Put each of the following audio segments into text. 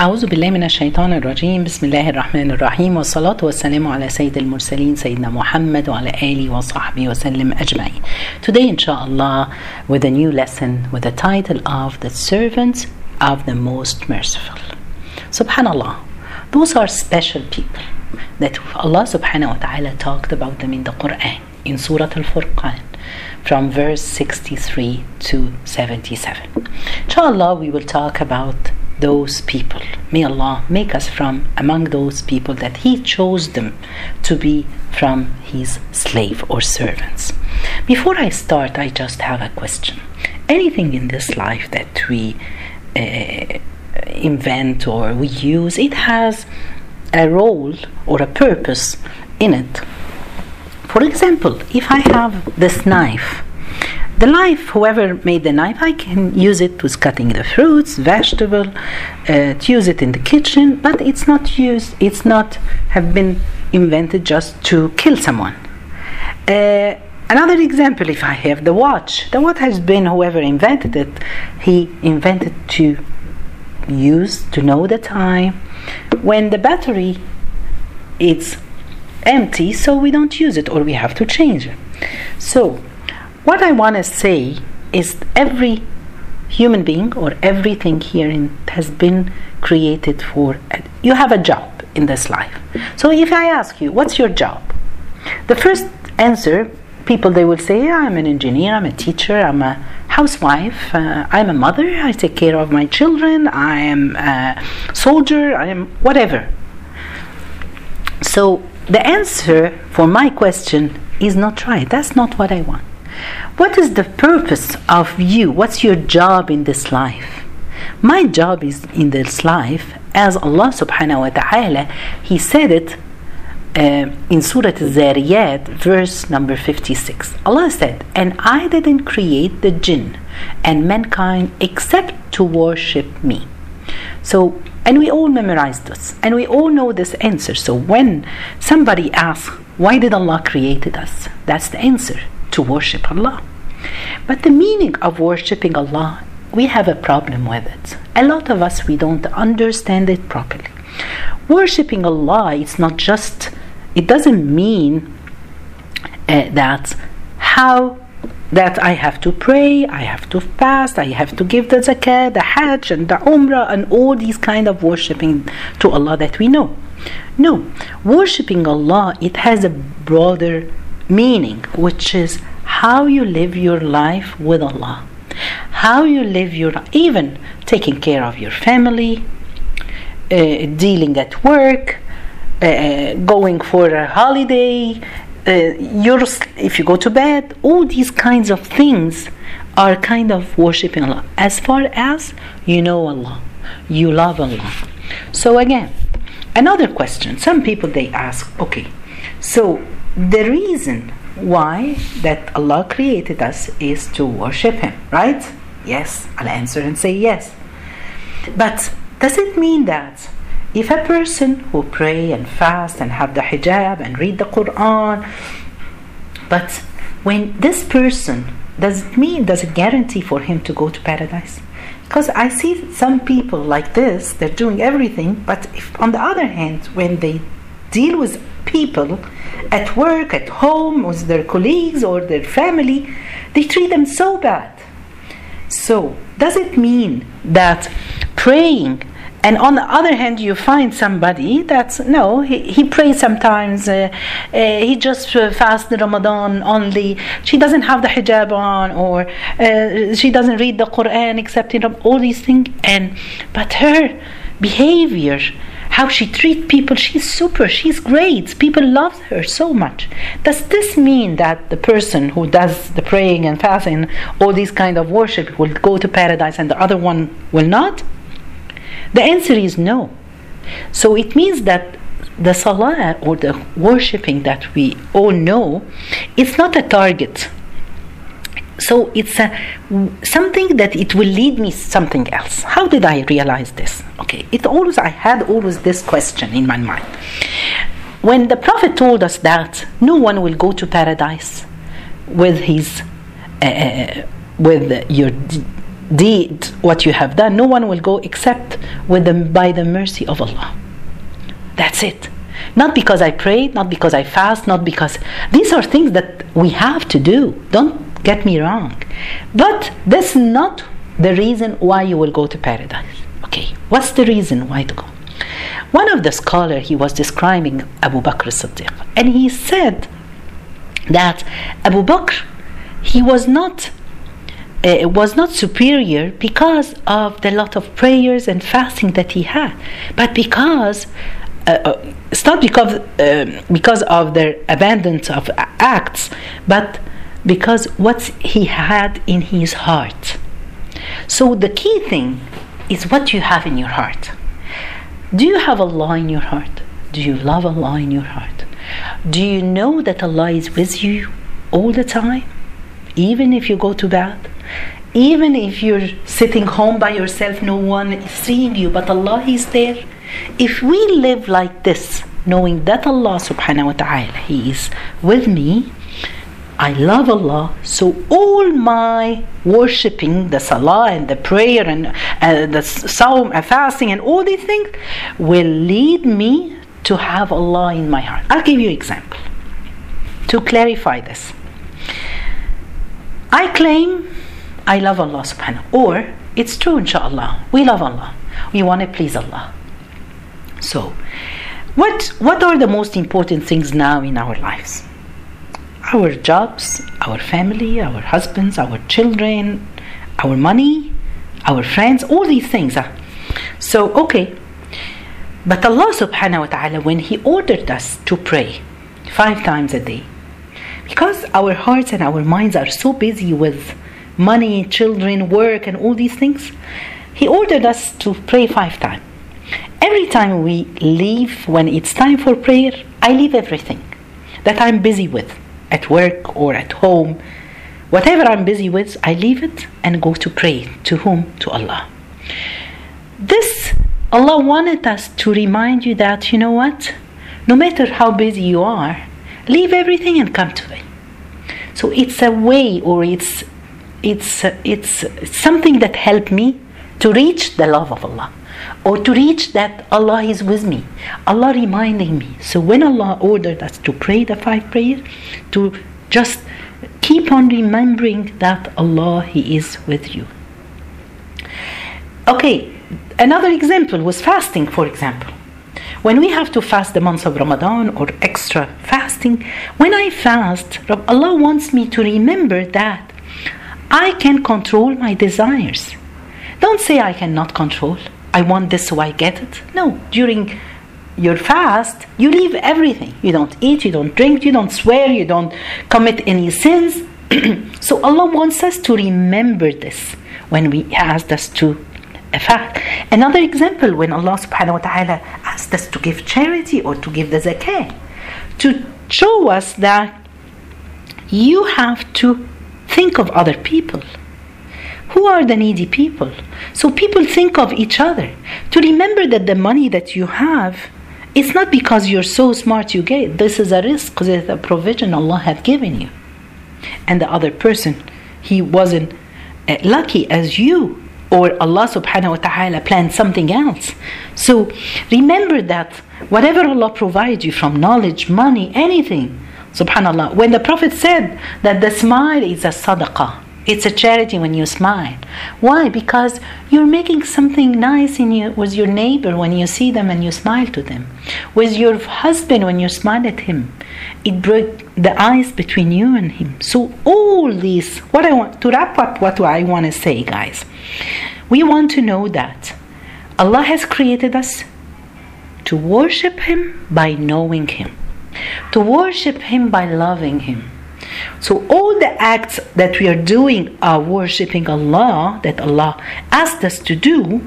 أعوذ بالله من الشيطان الرجيم بسم الله الرحمن الرحيم والصلاة والسلام على سيد المرسلين سيدنا محمد وعلى آله وصحبه وسلم أجمعين Today inshallah with a new lesson with the title of The Servants of the Most Merciful Subhanallah Those are special people that Allah subhanahu wa ta'ala talked about them in the Quran in Surah Al-Furqan from verse 63 to 77 Inshallah we will talk about those people. May Allah make us from among those people that He chose them to be from His slave or servants. Before I start, I just have a question. Anything in this life that we uh, invent or we use, it has a role or a purpose in it. For example, if I have this knife, the knife, whoever made the knife, I can use it with cutting the fruits, vegetable, uh, to use it in the kitchen, but it's not used, it's not have been invented just to kill someone. Uh, another example, if I have the watch, the watch has been whoever invented it, he invented to use to know the time when the battery is empty, so we don't use it or we have to change it. So what I want to say is every human being or everything here has been created for you have a job in this life. So if i ask you what's your job? The first answer people they will say i'm an engineer i'm a teacher i'm a housewife uh, i'm a mother i take care of my children i am a soldier i am whatever. So the answer for my question is not right. That's not what i want what is the purpose of you? What's your job in this life? My job is in this life, as Allah subhanahu wa ta'ala, He said it uh, in Surah Zariyat, verse number 56. Allah said, And I didn't create the jinn and mankind except to worship me. So, and we all memorize this, and we all know this answer. So when somebody asks, Why did Allah created us? That's the answer to worship Allah. But the meaning of worshiping Allah, we have a problem with it. A lot of us, we don't understand it properly. Worshiping Allah, it's not just, it doesn't mean uh, that how that I have to pray, I have to fast, I have to give the zakat, the hajj, and the umrah, and all these kind of worshiping to Allah that we know. No, worshiping Allah, it has a broader meaning, which is how you live your life with Allah, how you live your even taking care of your family, uh, dealing at work, uh, going for a holiday, uh, your, if you go to bed, all these kinds of things are kind of worshiping Allah. As far as you know Allah, you love Allah. So again, another question. Some people they ask, okay, so the reason why that Allah created us is to worship Him, right? Yes, I'll answer and say yes. But does it mean that if a person who pray and fast and have the hijab and read the Quran, but when this person does it mean does it guarantee for him to go to paradise? Because I see some people like this, they're doing everything, but if on the other hand, when they deal with people at work, at home, with their colleagues or their family, they treat them so bad. So, does it mean that praying and on the other hand, you find somebody that's no, he, he prays sometimes, uh, uh, he just uh, fasts Ramadan only, she doesn't have the hijab on, or uh, she doesn't read the Quran except in all these things, and but her behavior how she treats people. She's super. She's great. People love her so much. Does this mean that the person who does the praying and fasting all these kind of worship will go to paradise and the other one will not? The answer is no. So it means that the salah or the worshipping that we all know it's not a target so it's a something that it will lead me something else how did i realize this okay it always i had always this question in my mind when the prophet told us that no one will go to paradise with his uh, with your deed, what you have done, no one will go except with the, by the mercy of Allah. That's it. Not because I prayed, not because I fast, not because these are things that we have to do. Don't get me wrong. But that's not the reason why you will go to paradise. Okay, what's the reason why to go? One of the scholars he was describing Abu Bakr Siddiq, and he said that Abu Bakr he was not uh, was not superior because of the lot of prayers and fasting that he had, but because uh, uh, it's not because uh, because of their abundance of acts, but because what he had in his heart. So the key thing is what you have in your heart. Do you have Allah in your heart? Do you love Allah in your heart? Do you know that Allah is with you all the time? Even if you go to bed? Even if you're sitting home by yourself, no one is seeing you, but Allah is there? If we live like this, knowing that Allah subhanahu wa ta'ala, He is with me, I love Allah, so all my worshipping, the salah and the prayer and uh, the sawm and fasting and all these things will lead me to have Allah in my heart. I'll give you example to clarify this. I claim I love Allah subhanahu or it's true inshallah. We love Allah. We want to please Allah. So, what what are the most important things now in our lives? Our jobs, our family, our husbands, our children, our money, our friends, all these things. Ah. So, okay. But Allah subhanahu wa ta'ala, when He ordered us to pray five times a day, because our hearts and our minds are so busy with money, children, work, and all these things, He ordered us to pray five times. Every time we leave, when it's time for prayer, I leave everything that I'm busy with at work or at home, whatever I'm busy with, I leave it and go to pray. To whom? To Allah. This, Allah wanted us to remind you that, you know what? No matter how busy you are, leave everything and come to me. So it's a way or it's it's it's something that helped me to reach the love of Allah or to reach that Allah is with me. Allah reminding me. So when Allah ordered us to pray the five prayers, to just keep on remembering that Allah He is with you. Okay, another example was fasting, for example. When we have to fast the months of Ramadan or extra fasting, when I fast, Allah wants me to remember that I can control my desires. Don't say I cannot control. I want this so I get it. No, during your fast, you leave everything. You don't eat, you don't drink, you don't swear, you don't commit any sins. so Allah wants us to remember this when we asked us to fast. Another example when Allah subhanahu wa ta'ala asked us to give charity or to give the zakah, to show us that you have to think of other people. Who are the needy people? So people think of each other. To remember that the money that you have, it's not because you're so smart you get. This is a rizq because it's a provision Allah had given you. And the other person, he wasn't uh, lucky as you or Allah subhanahu wa ta'ala planned something else. So remember that whatever Allah provides you from knowledge, money, anything, subhanallah, when the Prophet said that the smile is a sadaqah, it's a charity when you smile. Why? Because you're making something nice in you with your neighbor when you see them and you smile to them. With your husband when you smile at him. It broke the ice between you and him. So all this, what I want to wrap up what I want to say, guys. We want to know that Allah has created us to worship Him by knowing Him, to worship Him by loving Him so all the acts that we are doing are worshiping Allah, that Allah asked us to do,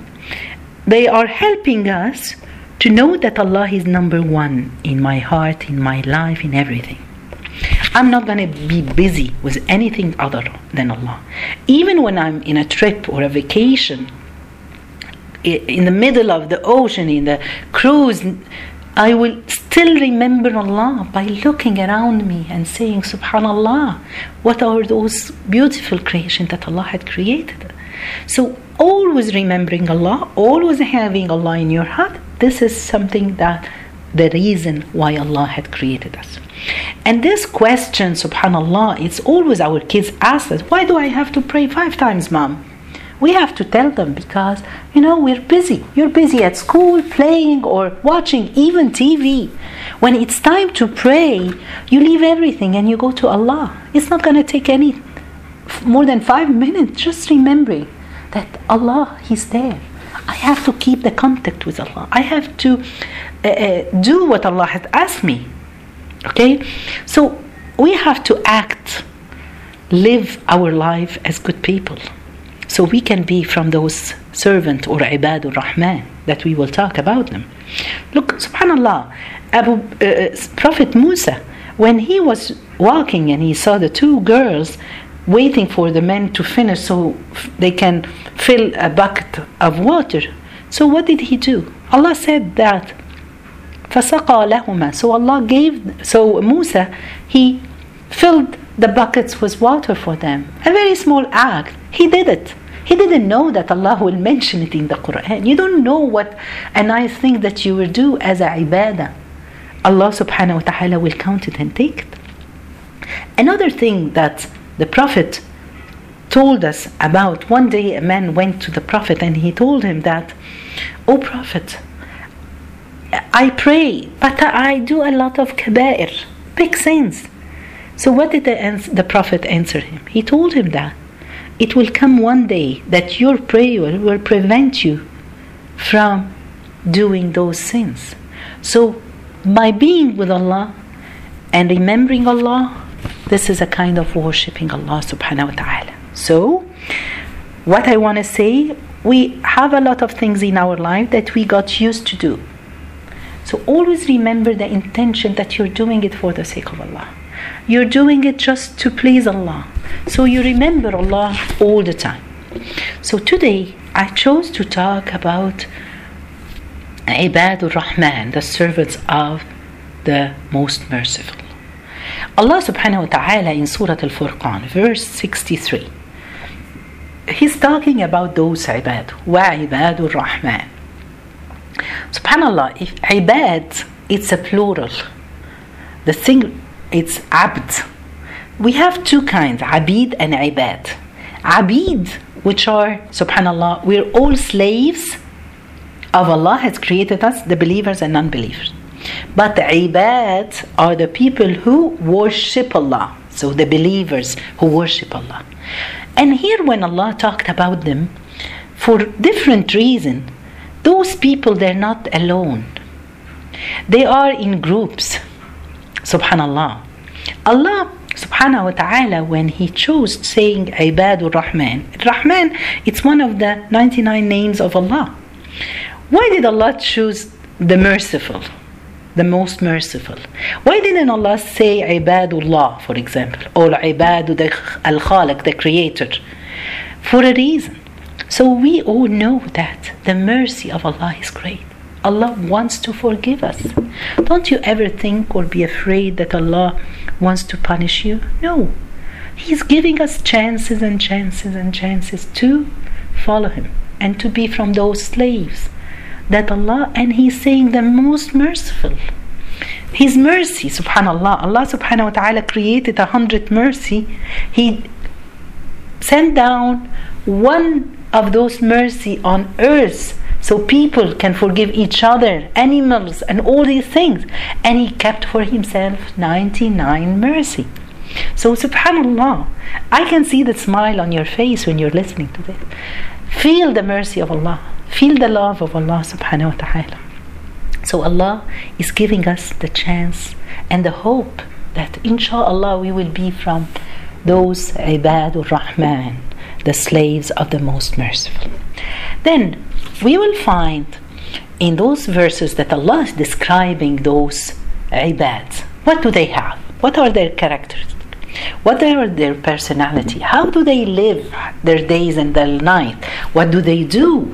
they are helping us to know that Allah is number one in my heart, in my life, in everything. I'm not going to be busy with anything other than Allah. Even when I'm in a trip or a vacation, in the middle of the ocean, in the cruise, I will still remember Allah by looking around me and saying, Subhanallah, what are those beautiful creations that Allah had created? So always remembering Allah, always having Allah in your heart, this is something that the reason why Allah had created us. And this question, subhanAllah, it's always our kids ask us, why do I have to pray five times, mom? We have to tell them because, you know, we're busy. You're busy at school, playing, or watching even TV. When it's time to pray, you leave everything and you go to Allah. It's not going to take any more than five minutes just remembering that Allah, He's there. I have to keep the contact with Allah. I have to uh, uh, do what Allah has asked me. Okay? So we have to act, live our life as good people. So we can be from those servant or ibadur rahman that we will talk about them. Look, subhanallah, Abu, uh, uh, Prophet Musa, when he was walking and he saw the two girls waiting for the men to finish so they can fill a bucket of water. So what did he do? Allah said that فسقى لهما so Allah gave so Musa he filled the buckets with water for them a very small act he did it he didn't know that Allah will mention it in the Quran you don't know what a nice thing that you will do as a ibadah Allah subhanahu wa ta'ala will count it and take it another thing that the Prophet told us about one day a man went to the Prophet and he told him that, O Prophet, I pray, but I do a lot of kaba'ir, big sins. So what did the, the Prophet answer him? He told him that it will come one day that your prayer will prevent you from doing those sins. So by being with Allah and remembering Allah, this is a kind of worshipping Allah subhanahu wa ta'ala. So, what I want to say, we have a lot of things in our life that we got used to do. So, always remember the intention that you're doing it for the sake of Allah. You're doing it just to please Allah. So, you remember Allah all the time. So, today I chose to talk about Ibadur Rahman, the servants of the Most Merciful. Allah subhanahu wa ta'ala in Surah Al Furqan, verse 63, He's talking about those ibad, wa ibadur rahman. Subhanallah, if ibad, it's a plural. The thing, it's abd. We have two kinds, abid and ibad. Abid, which are, subhanallah, we're all slaves of Allah has created us, the believers and non-believers. But the ibad are the people who worship Allah. So the believers who worship Allah. And here when Allah talked about them, for different reason, those people they're not alone. They are in groups. Subhanallah. Allah subhanahu wa ta'ala when he chose saying ibadur rahman rahman it's one of the 99 names of allah why did allah choose the merciful the most merciful. Why didn't Allah say Ibadullah, for example, or Ibadu al Khalik, the Creator? For a reason. So we all know that the mercy of Allah is great. Allah wants to forgive us. Don't you ever think or be afraid that Allah wants to punish you? No. He's giving us chances and chances and chances to follow Him and to be from those slaves that Allah and He's saying the most merciful. His mercy, subhanallah, Allah subhanahu wa ta'ala created a hundred mercy. He sent down one of those mercy on earth so people can forgive each other, animals, and all these things. And he kept for himself 99 mercy. So, subhanAllah, I can see the smile on your face when you're listening to this. Feel the mercy of Allah. Feel the love of Allah subhanahu wa ta'ala. So Allah is giving us the chance and the hope that inshallah we will be from those ibadur rahman, the slaves of the most merciful. Then we will find in those verses that Allah is describing those ibads. What do they have? What are their characters? What are their personality? How do they live their days and their night? What do they do?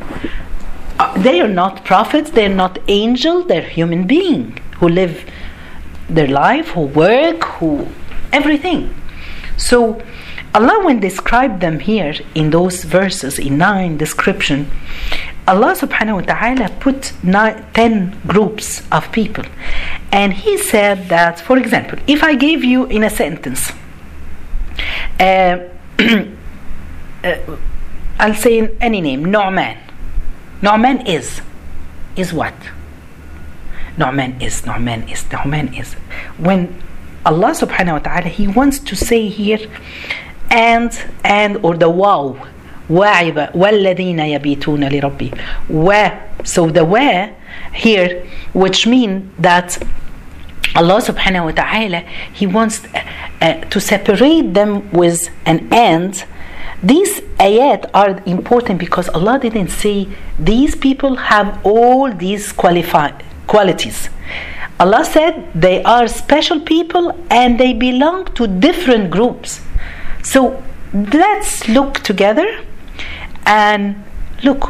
Uh, they are not prophets, they're not angels, they're human beings who live their life, who work, who everything. So Allah, when described them here in those verses, in nine description, Allah subhanahu wa ta'ala put nine, 10 groups of people. And He said that, for example, if I gave you in a sentence, uh, uh, I'll say in any name, Nu'man. Nu'man is. Is what? Nu'man is, Nu'man is, Nu'man is. When Allah subhanahu wa ta'ala, He wants to say here, and, and, or the waw, واعب والذين يبيتون لربي و so the wa here which mean that Allah subhanahu wa ta'ala he wants uh, uh, to separate them with an end these ayat are important because Allah didn't say these people have all these qualifi- qualities. Allah said they are special people and they belong to different groups. So let's look together and look,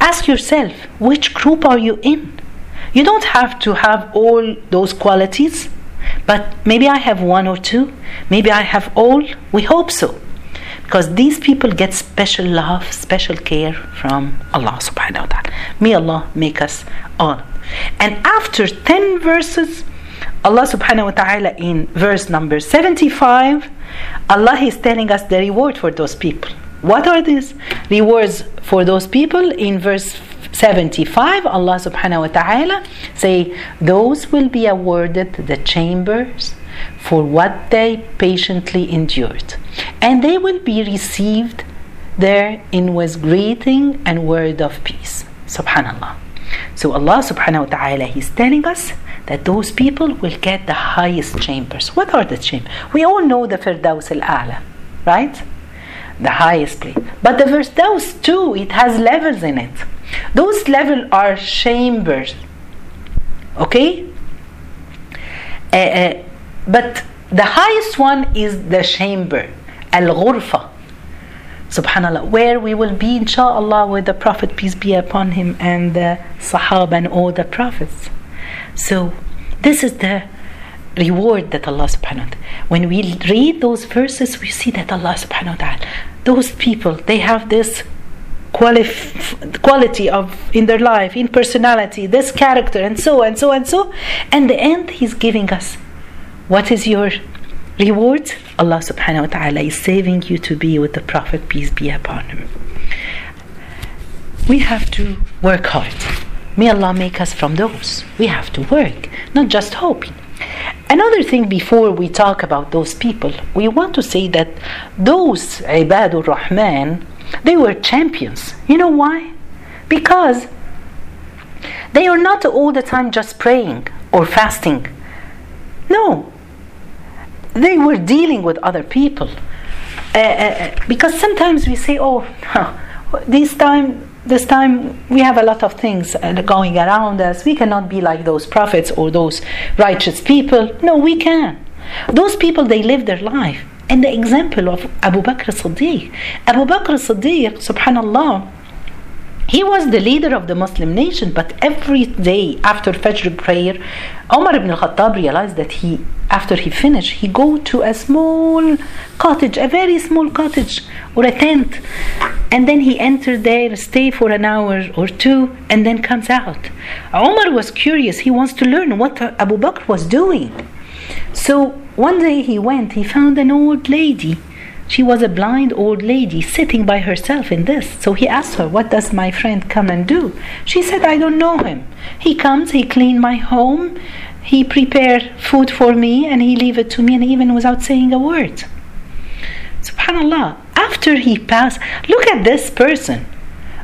ask yourself which group are you in? You don't have to have all those qualities, but maybe I have one or two, maybe I have all. We hope so because these people get special love, special care from Allah subhanahu wa ta'ala. May Allah make us all. And after 10 verses, Allah subhanahu wa ta'ala in verse number 75, Allah is telling us the reward for those people. What are these rewards for those people? In verse 75, Allah subhanahu wa ta'ala say, those will be awarded the chambers for what they patiently endured. And they will be received there in with greeting and word of peace. Subhanallah. So Allah subhanahu wa ta'ala He's telling us that those people will get the highest chambers. What are the chambers? We all know the Firdaus al-A'la, right? The highest place. But the Firdaus too, it has levels in it. Those levels are chambers. Okay? Uh, uh, but the highest one is the chamber, al ghurfa. Subhanallah, where we will be, inshallah, with the Prophet, peace be upon him, and the Sahaba and all the prophets. So, this is the reward that Allah subhanahu wa ta'ala. When we read those verses, we see that Allah subhanahu wa ta'ala, those people, they have this qualif- quality of in their life, in personality, this character, and so and so and so. And the end, He's giving us what is your reward? Allah subhanahu wa ta'ala is saving you to be with the Prophet, peace be upon him. We have to work hard. May Allah make us from those. We have to work, not just hoping. Another thing before we talk about those people, we want to say that those Ibadur Rahman, they were champions. You know why? Because they are not all the time just praying or fasting. No, they were dealing with other people. Uh, uh, because sometimes we say, oh, this time, this time we have a lot of things uh, going around us. We cannot be like those prophets or those righteous people. No, we can. Those people, they live their life. And the example of Abu Bakr Siddiq. Abu Bakr Siddiq, subhanallah, he was the leader of the Muslim nation, but every day after Fajr prayer, Omar ibn al-Khattab realized that he, after he finished, he go to a small cottage, a very small cottage or a tent, and then he entered there, stay for an hour or two, and then comes out. Omar was curious; he wants to learn what Abu Bakr was doing. So one day he went, he found an old lady she was a blind old lady sitting by herself in this. So he asked her, What does my friend come and do? She said, I don't know him. He comes, he clean my home, he prepare food for me, and he leave it to me, and even without saying a word. Subhanallah. After he passed, look at this person.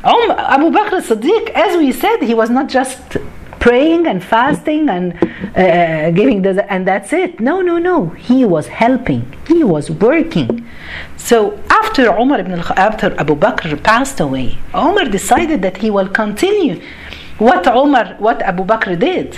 Um, Abu Bakr Siddiq, as we said, he was not just praying and fasting and uh, giving the and that's it. No, no, no. He was helping. He was working. So after Umar ibn al after Abu Bakr passed away, Umar decided that he will continue what Umar, what Abu Bakr did.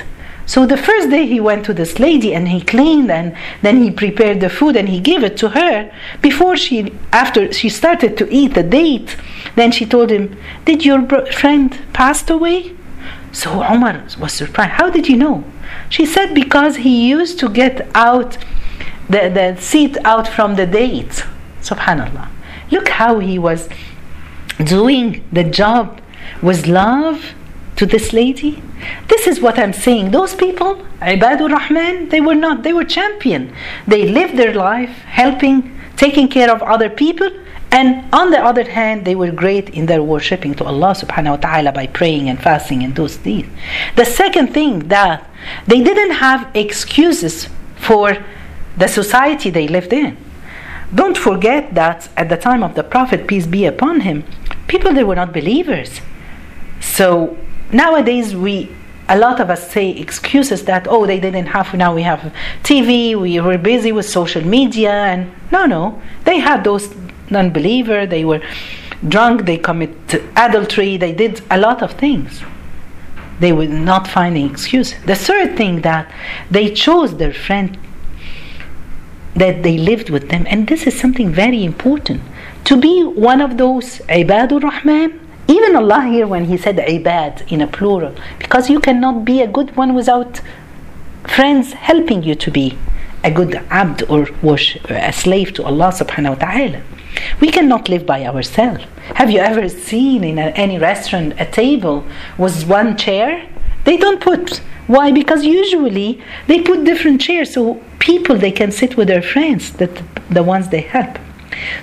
So the first day he went to this lady and he cleaned and then he prepared the food and he gave it to her. Before she, after she started to eat the date, then she told him, "Did your friend passed away?" So Umar was surprised. How did you know? She said, Because he used to get out the, the seed out from the date. Subhanallah. Look how he was doing the job with love to this lady. This is what I'm saying. Those people, Ibadur Rahman, they were not, they were champion. They lived their life helping, taking care of other people. And on the other hand, they were great in their worshipping to Allah subhanahu wa ta'ala by praying and fasting and those things. The second thing that they didn't have excuses for the society they lived in. Don't forget that at the time of the Prophet, peace be upon him, people they were not believers. So nowadays we a lot of us say excuses that oh they didn't have now we have TV we were busy with social media and no no they had those non-believer they were drunk they commit adultery they did a lot of things. They would not find an excuse. The third thing that they chose their friend that they lived with them and this is something very important to be one of those ibadur rahman. Even Allah here, when He said ibad in a plural, because you cannot be a good one without friends helping you to be a good abd or worship, a slave to Allah subhanahu wa ta'ala. We cannot live by ourselves. Have you ever seen in a, any restaurant a table with one chair? They don't put. Why? Because usually they put different chairs so people they can sit with their friends, that the ones they help.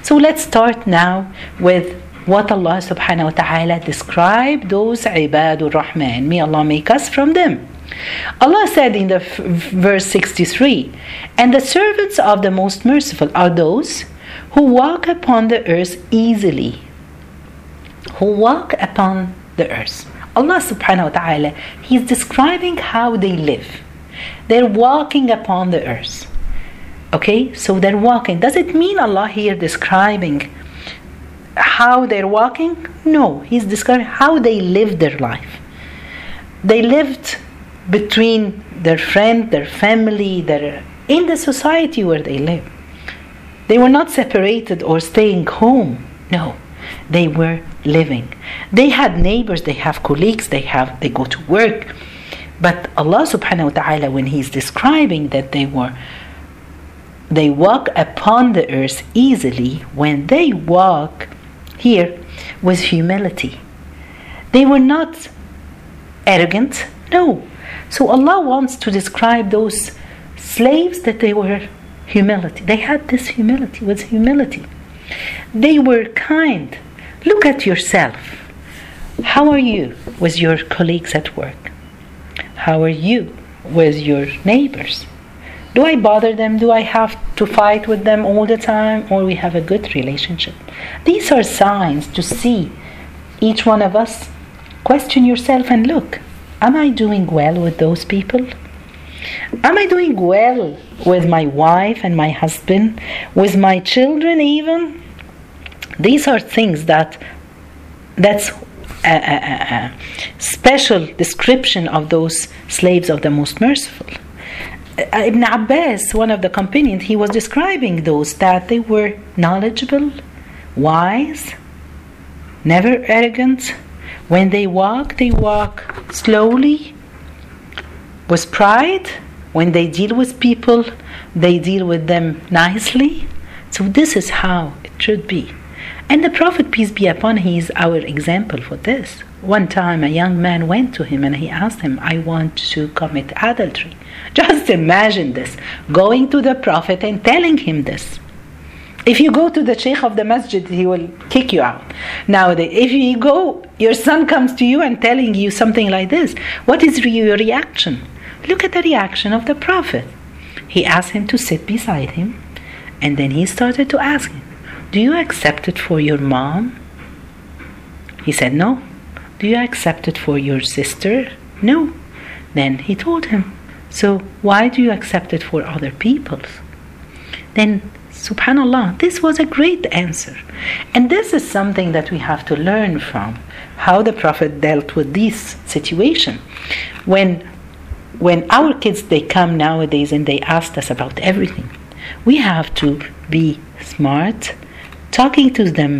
So let's start now with what Allah subhanahu wa ta'ala described those ibadur rahman. May Allah make us from them. Allah said in the f- verse 63 And the servants of the most merciful are those who walk upon the earth easily. Who walk upon the earth. Allah subhanahu wa ta'ala, He's describing how they live. They're walking upon the earth. Okay, so they're walking. Does it mean Allah here describing how they're walking? No, he's describing how they live their life. They lived between their friend, their family, their in the society where they live. They were not separated or staying home. No, they were living. They had neighbors, they have colleagues, they have they go to work. But Allah subhanahu wa ta'ala when he's describing that they were they walk upon the earth easily when they walk here with humility. They were not arrogant, no. So Allah wants to describe those slaves that they were humility. They had this humility, with humility. They were kind. Look at yourself. How are you with your colleagues at work? How are you with your neighbors? Do I bother them? Do I have to fight with them all the time? Or we have a good relationship? These are signs to see each one of us. Question yourself and look Am I doing well with those people? Am I doing well with my wife and my husband? With my children, even? These are things that that's a, a, a special description of those slaves of the most merciful. Uh, Ibn Abbas, one of the companions, he was describing those that they were knowledgeable, wise, never arrogant. When they walk, they walk slowly, with pride. When they deal with people, they deal with them nicely. So, this is how it should be. And the Prophet, peace be upon him, is our example for this. One time, a young man went to him and he asked him, I want to commit adultery. Just imagine this going to the Prophet and telling him this. If you go to the Sheikh of the Masjid, he will kick you out. Nowadays, if you go, your son comes to you and telling you something like this, what is your reaction? Look at the reaction of the Prophet. He asked him to sit beside him, and then he started to ask him, Do you accept it for your mom? He said, No. Do you accept it for your sister? No. Then he told him, so why do you accept it for other people? Then subhanallah this was a great answer and this is something that we have to learn from how the prophet dealt with this situation when when our kids they come nowadays and they ask us about everything we have to be smart talking to them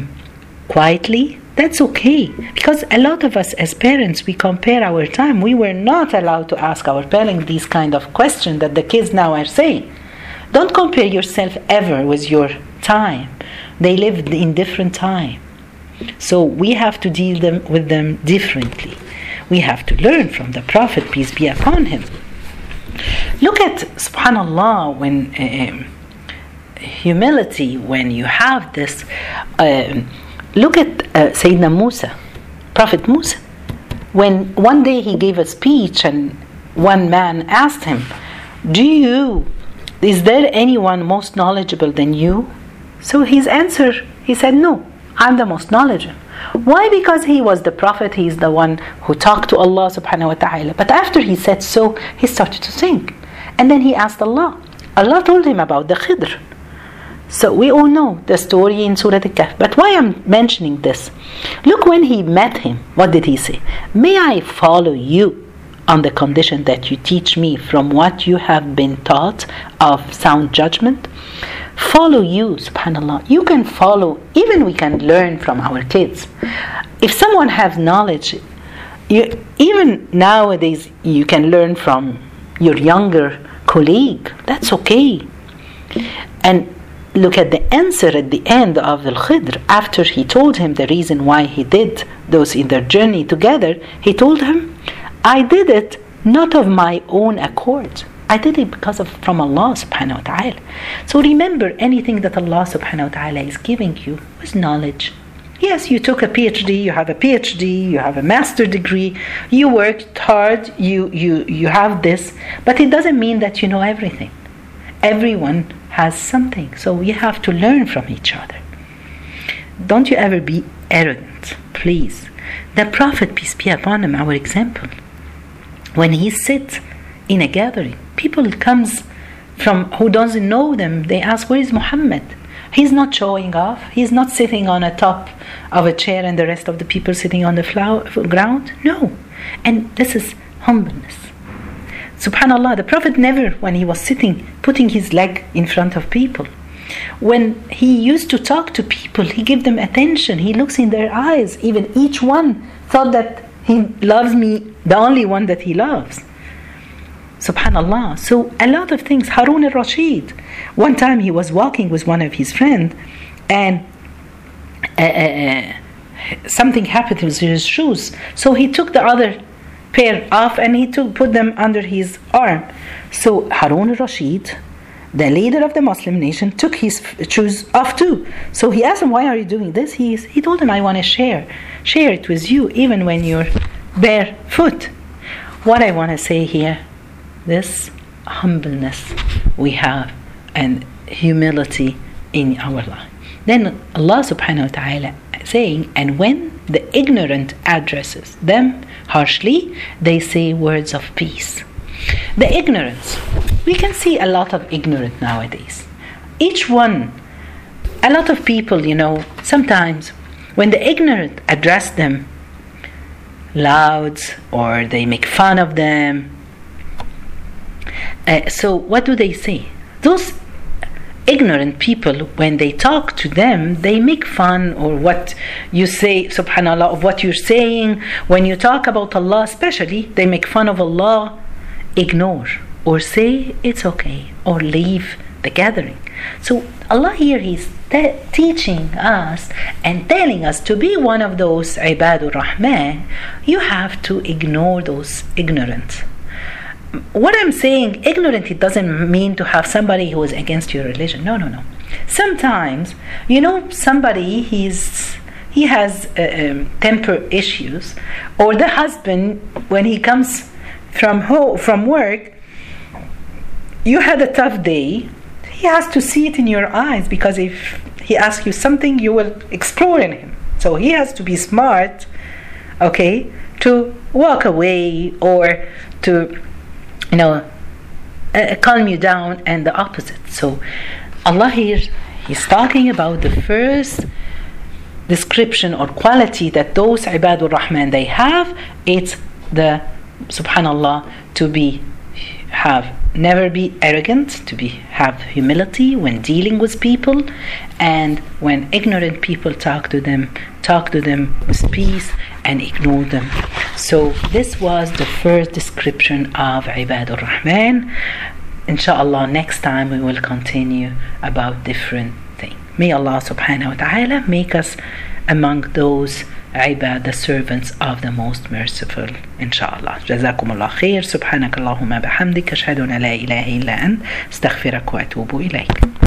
quietly that's okay because a lot of us as parents we compare our time we were not allowed to ask our parents these kind of questions that the kids now are saying don't compare yourself ever with your time. They lived in different time. So we have to deal them with them differently. We have to learn from the Prophet, peace be upon him. Look at subhanallah when uh, humility when you have this uh, look at uh, Sayyidina Musa Prophet Musa. When one day he gave a speech and one man asked him do you is there anyone most knowledgeable than you? So his answer he said no I'm the most knowledgeable why? Because he was the prophet, he is the one who talked to Allah subhanahu wa ta'ala. But after he said so, he started to think. And then he asked Allah. Allah told him about the Khidr. So we all know the story in Surah Al-Kahf. But why I'm mentioning this? Look when he met him, what did he say? May I follow you on the condition that you teach me from what you have been taught of sound judgment? Follow you, subhanAllah. You can follow, even we can learn from our kids. If someone has knowledge, you, even nowadays you can learn from your younger colleague. That's okay. And look at the answer at the end of the Khidr. After he told him the reason why he did those in their journey together, he told him, I did it not of my own accord. I did it because of from Allah subhanahu wa ta'ala. So remember anything that Allah subhanahu wa ta'ala is giving you was knowledge. Yes, you took a PhD, you have a PhD, you have a master degree, you worked hard, you, you, you have this, but it doesn't mean that you know everything. Everyone has something, so we have to learn from each other. Don't you ever be arrogant, please. The Prophet, peace be upon him, our example, when he sits in a gathering, people comes from who doesn't know them, they ask, Where is Muhammad? He's not showing off. He's not sitting on a top of a chair and the rest of the people sitting on the flower, ground. No. And this is humbleness. Subhanallah, the Prophet never, when he was sitting, putting his leg in front of people, when he used to talk to people, he gave them attention. He looks in their eyes. Even each one thought that he loves me, the only one that he loves. Subhanallah. So a lot of things. Harun al-Rashid. One time he was walking with one of his friends, and uh, uh, uh, something happened with his shoes. So he took the other pair off and he took put them under his arm. So Harun al-Rashid, the leader of the Muslim nation, took his shoes off too. So he asked him, "Why are you doing this?" He he told him, "I want to share, share it with you, even when you're barefoot." What I want to say here this humbleness we have and humility in our life. Then Allah subhanahu wa ta'ala saying, and when the ignorant addresses them harshly, they say words of peace. The ignorance, we can see a lot of ignorant nowadays. Each one, a lot of people, you know, sometimes when the ignorant address them loud or they make fun of them uh, so what do they say? Those ignorant people, when they talk to them, they make fun or what you say, subhanAllah, of what you're saying. When you talk about Allah, especially, they make fun of Allah. Ignore or say it's okay or leave the gathering. So Allah here He's te- teaching us and telling us to be one of those ibadur rahman. You have to ignore those ignorant what I'm saying, ignorant, it doesn't mean to have somebody who is against your religion. No, no, no. Sometimes, you know, somebody he's he has uh, um, temper issues, or the husband when he comes from home from work, you had a tough day. He has to see it in your eyes because if he asks you something, you will explode in him. So he has to be smart, okay, to walk away or to you know, uh, calm you down, and the opposite. So, Allah here, He's talking about the first description or quality that those ibadur rahman they have. It's the subhanallah to be have never be arrogant to be have humility when dealing with people and when ignorant people talk to them talk to them with peace and ignore them so this was the first description of ibadur rahman inshallah next time we will continue about different things May Allah subhanahu wa ta'ala make us among those عباد the servants of the most merciful inshallah جزاكم الله خير سبحانك اللهم بحمدك أشهد أن لا إله إلا أنت استغفرك وأتوب إليك